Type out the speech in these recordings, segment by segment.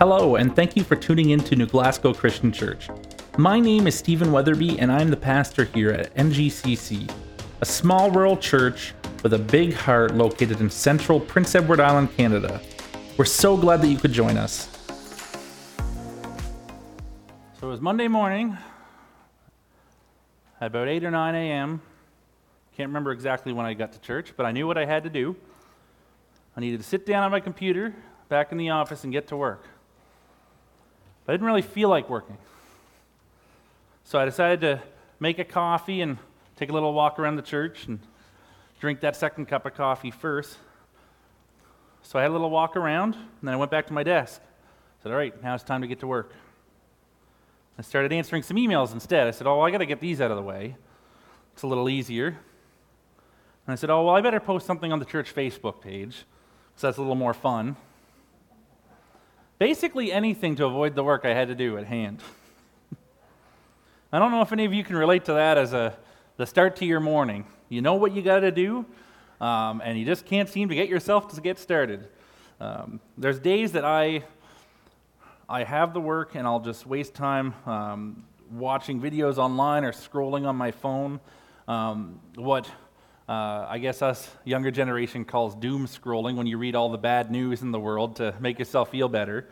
Hello, and thank you for tuning in to New Glasgow Christian Church. My name is Stephen Weatherby, and I'm the pastor here at NGCC, a small rural church with a big heart located in central Prince Edward Island, Canada. We're so glad that you could join us. So it was Monday morning, at about 8 or 9 a.m. Can't remember exactly when I got to church, but I knew what I had to do. I needed to sit down on my computer back in the office and get to work. I didn't really feel like working. So I decided to make a coffee and take a little walk around the church and drink that second cup of coffee first. So I had a little walk around, and then I went back to my desk. I said, All right, now it's time to get to work. I started answering some emails instead. I said, Oh, I got to get these out of the way. It's a little easier. And I said, Oh, well, I better post something on the church Facebook page, because that's a little more fun. Basically, anything to avoid the work I had to do at hand. I don't know if any of you can relate to that as a the start to your morning. You know what you got to do, um, and you just can't seem to get yourself to get started. Um, there's days that I I have the work and I'll just waste time um, watching videos online or scrolling on my phone. Um, what uh, I guess us younger generation calls doom scrolling when you read all the bad news in the world to make yourself feel better.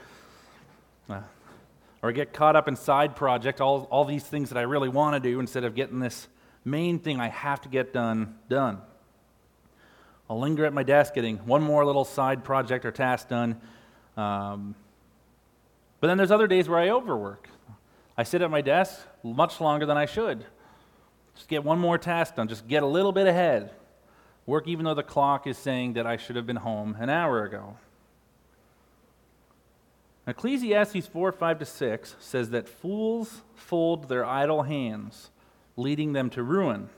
Uh, or get caught up in side project, all, all these things that I really want to do instead of getting this main thing I have to get done done. I'll linger at my desk getting one more little side project or task done. Um, but then there's other days where I overwork. I sit at my desk much longer than I should. Just get one more task done, just get a little bit ahead. Work even though the clock is saying that I should have been home an hour ago. Ecclesiastes 4 5 to 6 says that fools fold their idle hands, leading them to ruin.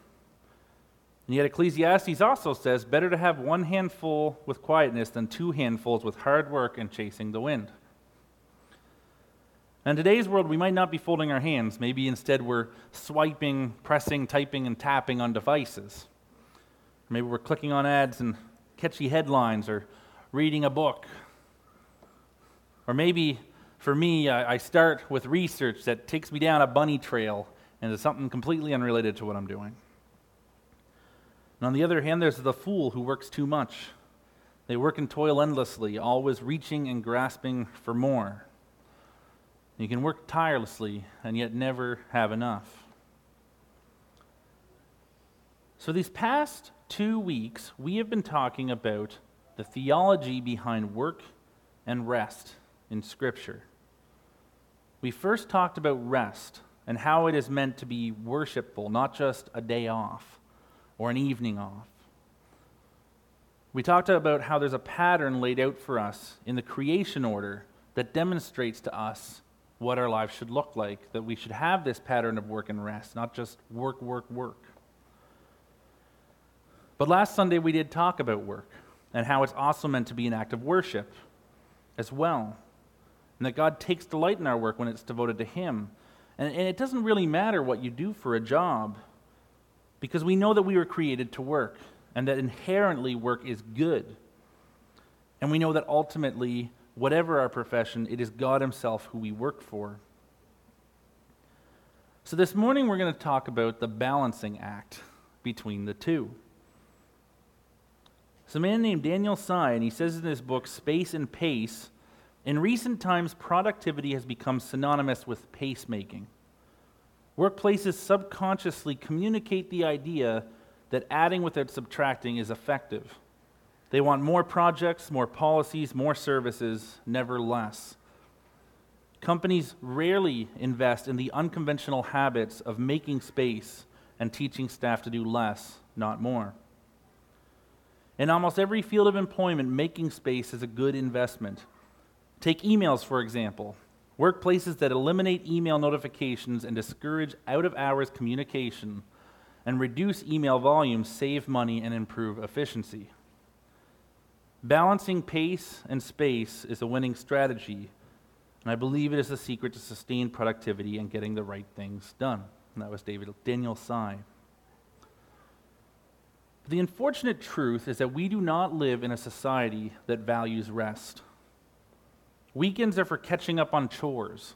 And yet, Ecclesiastes also says better to have one handful with quietness than two handfuls with hard work and chasing the wind. In today's world, we might not be folding our hands. Maybe instead we're swiping, pressing, typing, and tapping on devices. Maybe we're clicking on ads and catchy headlines or reading a book. Or maybe for me, I start with research that takes me down a bunny trail into something completely unrelated to what I'm doing. And on the other hand, there's the fool who works too much. They work and toil endlessly, always reaching and grasping for more. You can work tirelessly and yet never have enough. So, these past two weeks, we have been talking about the theology behind work and rest in Scripture. We first talked about rest and how it is meant to be worshipful, not just a day off or an evening off. We talked about how there's a pattern laid out for us in the creation order that demonstrates to us what our lives should look like, that we should have this pattern of work and rest, not just work, work, work. But last Sunday we did talk about work and how it's also meant to be an act of worship as well. And that God takes delight in our work when it's devoted to Him. And, and it doesn't really matter what you do for a job because we know that we were created to work and that inherently work is good. And we know that ultimately whatever our profession, it is God Himself who we work for. So this morning we're going to talk about the balancing act between the two. It's a man named Daniel and he says in his book, Space and Pace, in recent times, productivity has become synonymous with pacemaking. Workplaces subconsciously communicate the idea that adding without subtracting is effective. They want more projects, more policies, more services, never less. Companies rarely invest in the unconventional habits of making space and teaching staff to do less, not more. In almost every field of employment, making space is a good investment. Take emails, for example. Workplaces that eliminate email notifications and discourage out of hours communication and reduce email volume save money and improve efficiency. Balancing pace and space is a winning strategy, and I believe it is the secret to sustained productivity and getting the right things done. And that was David Daniel Sih. The unfortunate truth is that we do not live in a society that values rest. Weekends are for catching up on chores,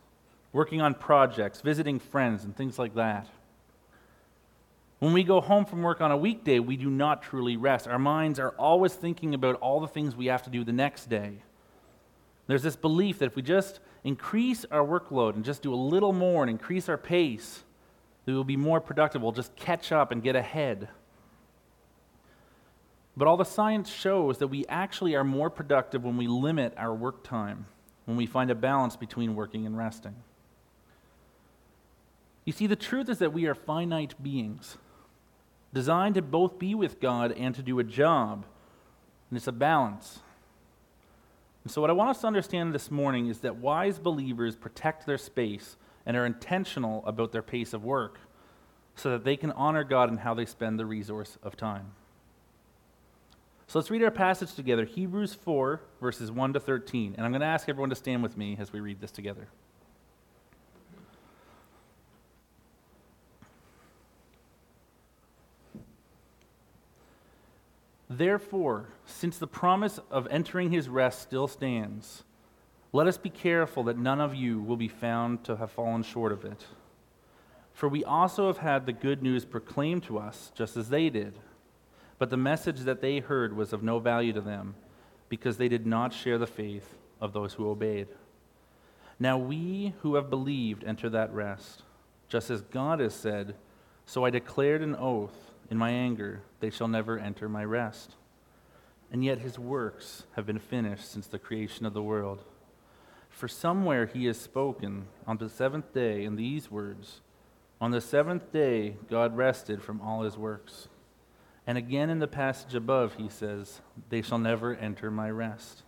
working on projects, visiting friends, and things like that. When we go home from work on a weekday, we do not truly rest. Our minds are always thinking about all the things we have to do the next day. There's this belief that if we just increase our workload and just do a little more and increase our pace, we will be more productive. We'll just catch up and get ahead. But all the science shows that we actually are more productive when we limit our work time, when we find a balance between working and resting. You see, the truth is that we are finite beings, designed to both be with God and to do a job, and it's a balance. And so, what I want us to understand this morning is that wise believers protect their space and are intentional about their pace of work so that they can honor God in how they spend the resource of time. So let's read our passage together Hebrews 4, verses 1 to 13. And I'm going to ask everyone to stand with me as we read this together. Therefore, since the promise of entering his rest still stands, let us be careful that none of you will be found to have fallen short of it. For we also have had the good news proclaimed to us, just as they did. But the message that they heard was of no value to them, because they did not share the faith of those who obeyed. Now we who have believed enter that rest, just as God has said, So I declared an oath in my anger, they shall never enter my rest. And yet his works have been finished since the creation of the world. For somewhere he has spoken on the seventh day in these words On the seventh day God rested from all his works. And again in the passage above he says, They shall never enter my rest.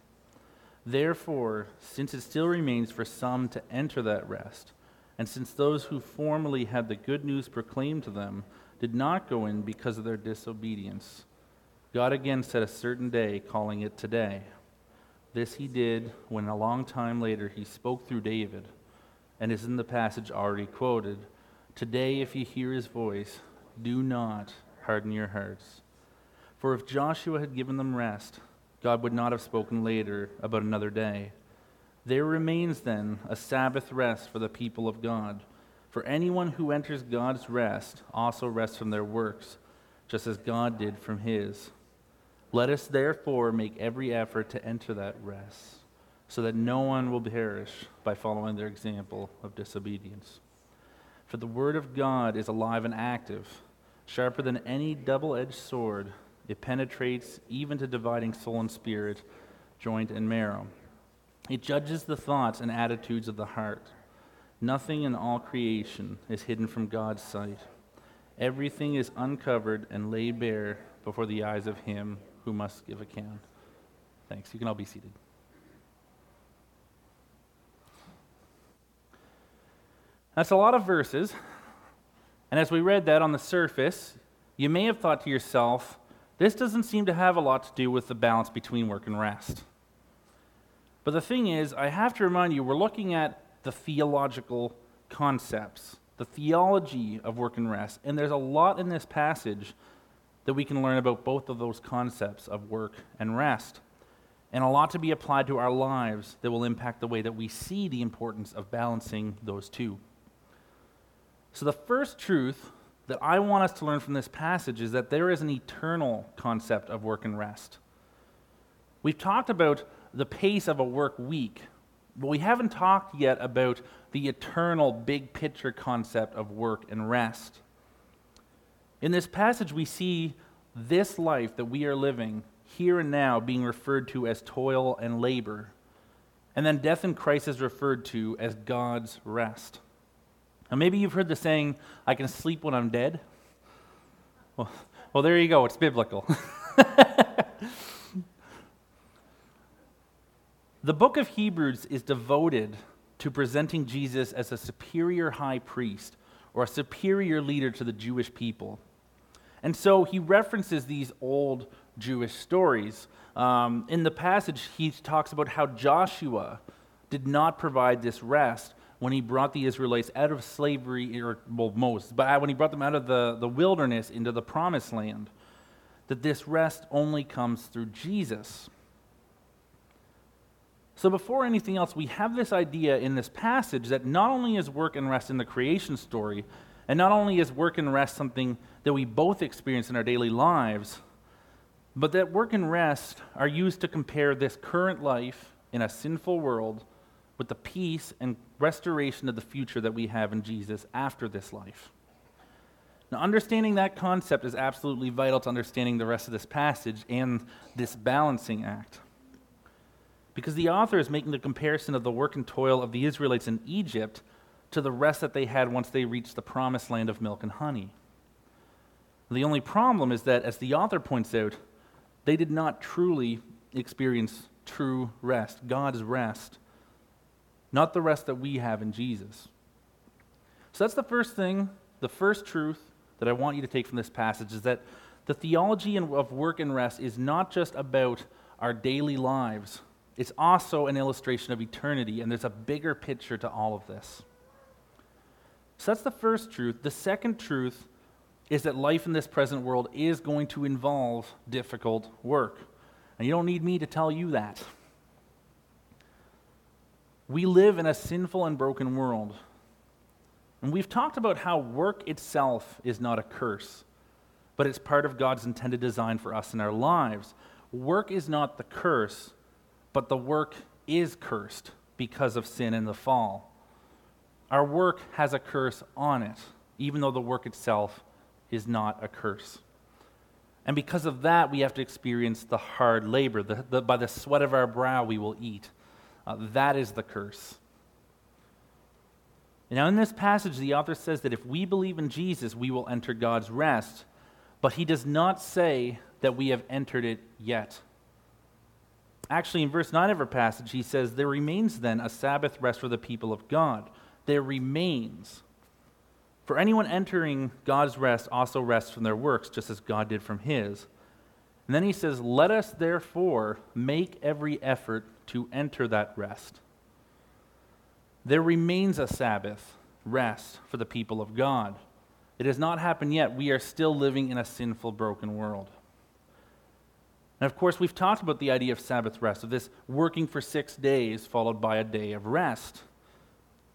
Therefore, since it still remains for some to enter that rest, and since those who formerly had the good news proclaimed to them did not go in because of their disobedience. God again set a certain day, calling it today. This he did when a long time later he spoke through David, and is in the passage already quoted Today, if you hear his voice, do not harden your hearts. For if Joshua had given them rest, God would not have spoken later about another day. There remains then a Sabbath rest for the people of God. For anyone who enters God's rest also rests from their works, just as God did from his. Let us therefore make every effort to enter that rest, so that no one will perish by following their example of disobedience. For the word of God is alive and active, sharper than any double edged sword. It penetrates even to dividing soul and spirit, joint and marrow. It judges the thoughts and attitudes of the heart. Nothing in all creation is hidden from God's sight. Everything is uncovered and laid bare before the eyes of Him who must give account. Thanks. You can all be seated. That's a lot of verses. And as we read that on the surface, you may have thought to yourself, this doesn't seem to have a lot to do with the balance between work and rest. But the thing is, I have to remind you, we're looking at the theological concepts, the theology of work and rest. And there's a lot in this passage that we can learn about both of those concepts of work and rest. And a lot to be applied to our lives that will impact the way that we see the importance of balancing those two. So, the first truth that I want us to learn from this passage is that there is an eternal concept of work and rest. We've talked about the pace of a work week but we haven't talked yet about the eternal big picture concept of work and rest. In this passage, we see this life that we are living here and now being referred to as toil and labor. And then death in Christ is referred to as God's rest. Now, maybe you've heard the saying, I can sleep when I'm dead. Well, well there you go, it's biblical. The book of Hebrews is devoted to presenting Jesus as a superior high priest or a superior leader to the Jewish people. And so he references these old Jewish stories. Um, in the passage, he talks about how Joshua did not provide this rest when he brought the Israelites out of slavery, or well, Moses, but when he brought them out of the, the wilderness into the promised land, that this rest only comes through Jesus. So, before anything else, we have this idea in this passage that not only is work and rest in the creation story, and not only is work and rest something that we both experience in our daily lives, but that work and rest are used to compare this current life in a sinful world with the peace and restoration of the future that we have in Jesus after this life. Now, understanding that concept is absolutely vital to understanding the rest of this passage and this balancing act. Because the author is making the comparison of the work and toil of the Israelites in Egypt to the rest that they had once they reached the promised land of milk and honey. The only problem is that, as the author points out, they did not truly experience true rest, God's rest, not the rest that we have in Jesus. So that's the first thing, the first truth that I want you to take from this passage is that the theology of work and rest is not just about our daily lives, it's also an illustration of eternity, and there's a bigger picture to all of this. So that's the first truth. The second truth is that life in this present world is going to involve difficult work. And you don't need me to tell you that. We live in a sinful and broken world. And we've talked about how work itself is not a curse, but it's part of God's intended design for us in our lives. Work is not the curse, but the work is cursed because of sin and the fall. Our work has a curse on it, even though the work itself is not a curse. And because of that, we have to experience the hard labor. The, the, by the sweat of our brow, we will eat. Uh, that is the curse. Now, in this passage, the author says that if we believe in Jesus, we will enter God's rest, but he does not say that we have entered it yet. Actually, in verse 9 of our passage, he says, There remains then a Sabbath rest for the people of God. There remains. For anyone entering God's rest also rests from their works, just as God did from his. And then he says, Let us therefore make every effort to enter that rest there remains a Sabbath rest for the people of God. It has not happened yet. We are still living in a sinful, broken world. And of course, we've talked about the idea of Sabbath rest, of this working for six days followed by a day of rest.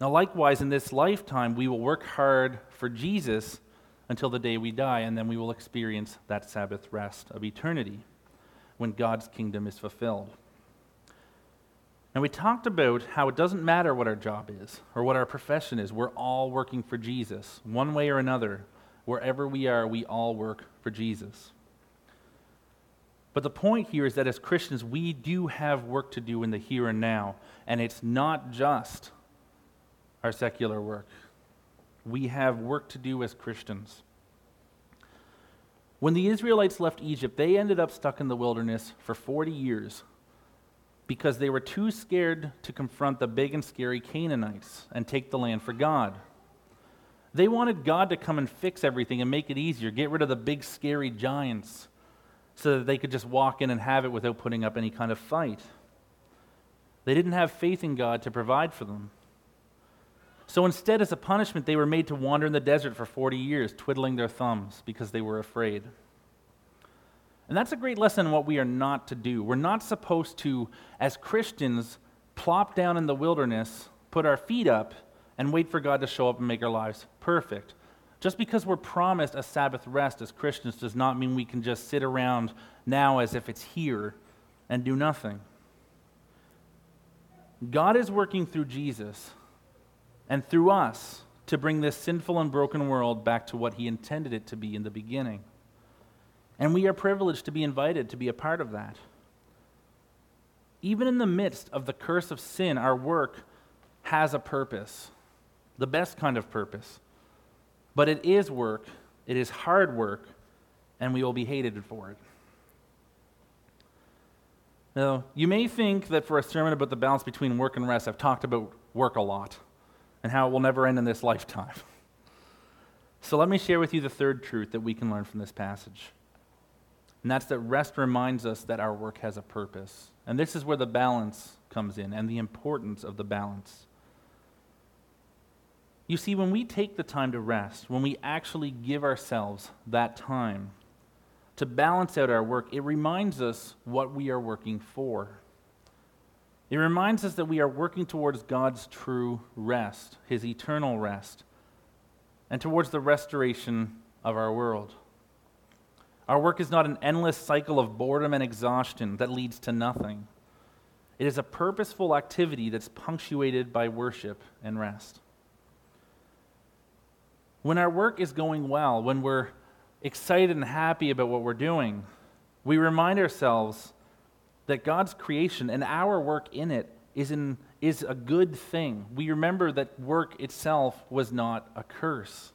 Now, likewise, in this lifetime, we will work hard for Jesus until the day we die, and then we will experience that Sabbath rest of eternity when God's kingdom is fulfilled. And we talked about how it doesn't matter what our job is or what our profession is. We're all working for Jesus, one way or another. Wherever we are, we all work for Jesus. But the point here is that as Christians, we do have work to do in the here and now. And it's not just our secular work, we have work to do as Christians. When the Israelites left Egypt, they ended up stuck in the wilderness for 40 years because they were too scared to confront the big and scary Canaanites and take the land for God. They wanted God to come and fix everything and make it easier, get rid of the big, scary giants, so that they could just walk in and have it without putting up any kind of fight. They didn't have faith in God to provide for them. So instead, as a punishment, they were made to wander in the desert for 40 years, twiddling their thumbs because they were afraid. And that's a great lesson in what we are not to do. We're not supposed to, as Christians, plop down in the wilderness, put our feet up, and wait for God to show up and make our lives perfect. Just because we're promised a Sabbath rest as Christians does not mean we can just sit around now as if it's here and do nothing. God is working through Jesus and through us to bring this sinful and broken world back to what He intended it to be in the beginning. And we are privileged to be invited to be a part of that. Even in the midst of the curse of sin, our work has a purpose, the best kind of purpose. But it is work, it is hard work, and we will be hated for it. Now, you may think that for a sermon about the balance between work and rest, I've talked about work a lot and how it will never end in this lifetime. So let me share with you the third truth that we can learn from this passage. And that's that rest reminds us that our work has a purpose. And this is where the balance comes in and the importance of the balance. You see, when we take the time to rest, when we actually give ourselves that time to balance out our work, it reminds us what we are working for. It reminds us that we are working towards God's true rest, his eternal rest, and towards the restoration of our world. Our work is not an endless cycle of boredom and exhaustion that leads to nothing. It is a purposeful activity that's punctuated by worship and rest. When our work is going well, when we're excited and happy about what we're doing, we remind ourselves that God's creation and our work in it is, in, is a good thing. We remember that work itself was not a curse.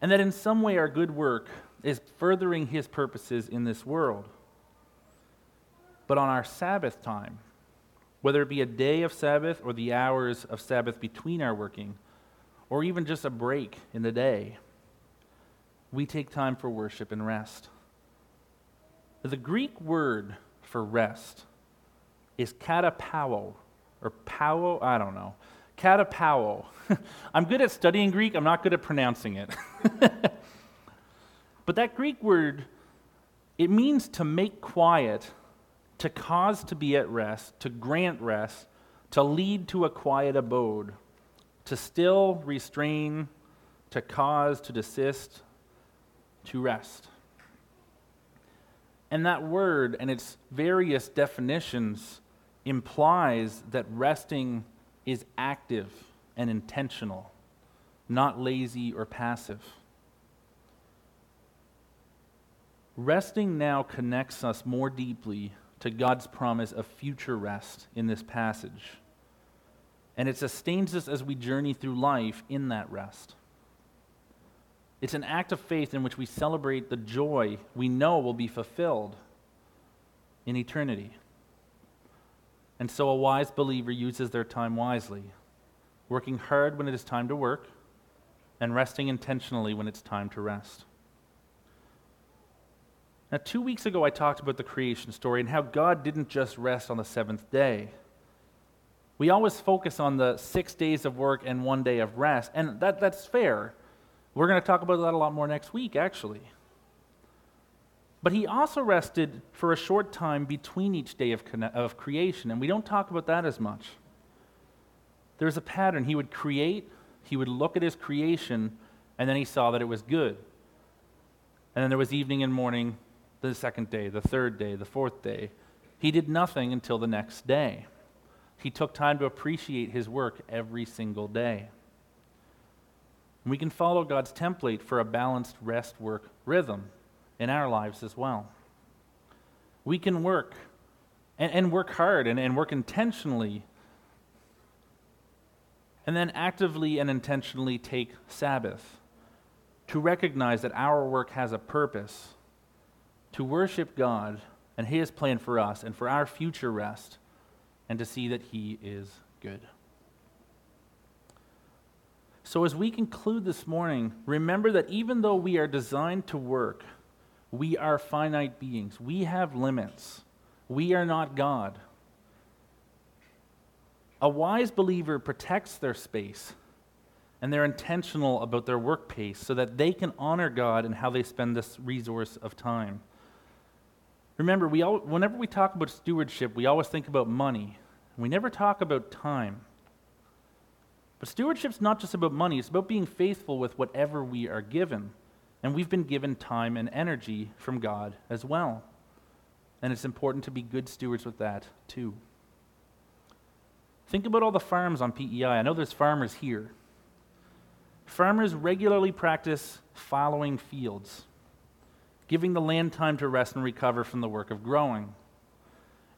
And that in some way our good work is furthering His purposes in this world. But on our Sabbath time, whether it be a day of Sabbath or the hours of Sabbath between our working, or even just a break in the day, we take time for worship and rest. The Greek word for rest is katapao, or pao, I don't know. Katapao. I'm good at studying Greek, I'm not good at pronouncing it. but that Greek word, it means to make quiet, to cause to be at rest, to grant rest, to lead to a quiet abode to still, restrain, to cause, to desist, to rest. And that word and its various definitions implies that resting is active and intentional, not lazy or passive. Resting now connects us more deeply to God's promise of future rest in this passage and it sustains us as we journey through life in that rest. It's an act of faith in which we celebrate the joy we know will be fulfilled in eternity. And so a wise believer uses their time wisely, working hard when it is time to work, and resting intentionally when it's time to rest. Now, two weeks ago, I talked about the creation story and how God didn't just rest on the seventh day. We always focus on the six days of work and one day of rest, and that, that's fair. We're going to talk about that a lot more next week, actually. But he also rested for a short time between each day of, of creation, and we don't talk about that as much. There's a pattern. He would create, he would look at his creation, and then he saw that it was good. And then there was evening and morning, the second day, the third day, the fourth day. He did nothing until the next day. He took time to appreciate his work every single day. we can follow God's template for a balanced rest work rhythm in our lives as well. We can work and, and work hard and, and work intentionally, and then actively and intentionally take Sabbath to recognize that our work has a purpose to worship God and His plan for us and for our future rest and to see that He is good. So, as we conclude this morning, remember that even though we are designed to work, we are finite beings. We have limits. We are not God. A wise believer protects their space and they're intentional about their work pace so that they can honor God in how they spend this resource of time. Remember, we all, whenever we talk about stewardship, we always think about money. We never talk about time. But stewardship's not just about money, it's about being faithful with whatever we are given. And we've been given time and energy from God as well. And it's important to be good stewards with that too. Think about all the farms on PEI. I know there's farmers here. Farmers regularly practice fallowing fields, giving the land time to rest and recover from the work of growing.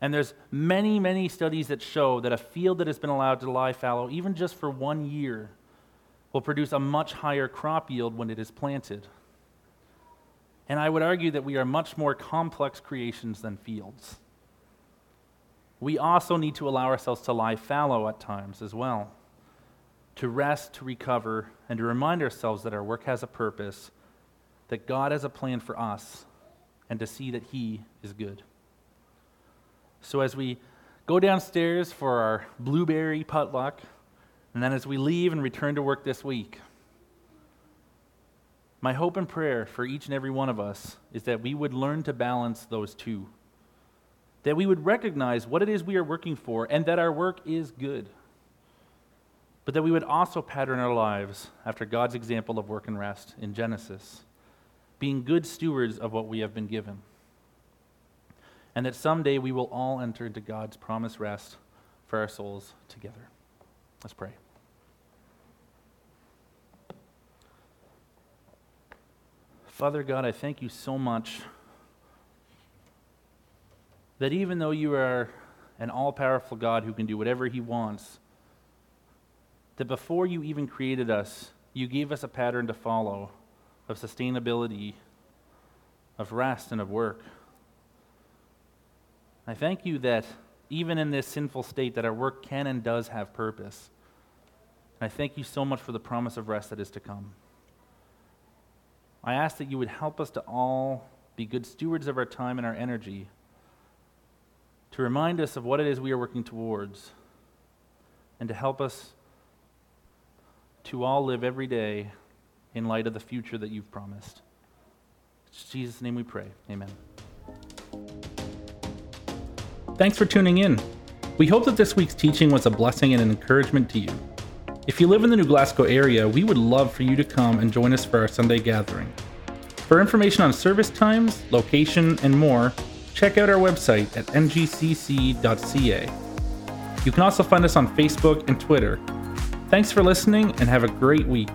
And there's many, many studies that show that a field that has been allowed to lie fallow, even just for one year, will produce a much higher crop yield when it is planted. And I would argue that we are much more complex creations than fields. We also need to allow ourselves to lie fallow at times as well, to rest, to recover, and to remind ourselves that our work has a purpose, that God has a plan for us, and to see that He is good. So as we go downstairs for our blueberry potluck, and then as we leave and return to work this week, my hope and prayer for each and every one of us is that we would learn to balance those two that we would recognize what it is we are working for and that our work is good. But that we would also pattern our lives after God's example of work and rest in Genesis, being good stewards of what we have been given. And that someday we will all enter into God's promised rest for our souls together. Let's pray. Father God, I thank you so much that even though you are an all powerful God who can do whatever he wants, that before you even created us, you gave us a pattern to follow of sustainability, of rest, and of work. I thank you that even in this sinful state that our work can and does have purpose. And I thank you so much for the promise of rest that is to come. I ask that you would help us to all be good stewards of our time and our energy to remind us of what it is we are working towards, and to help us to all live every day in light of the future that you've promised. In Jesus' name we pray. Amen. Thanks for tuning in. We hope that this week's teaching was a blessing and an encouragement to you. If you live in the New Glasgow area, we would love for you to come and join us for our Sunday gathering. For information on service times, location, and more, check out our website at ngcc.ca. You can also find us on Facebook and Twitter. Thanks for listening and have a great week.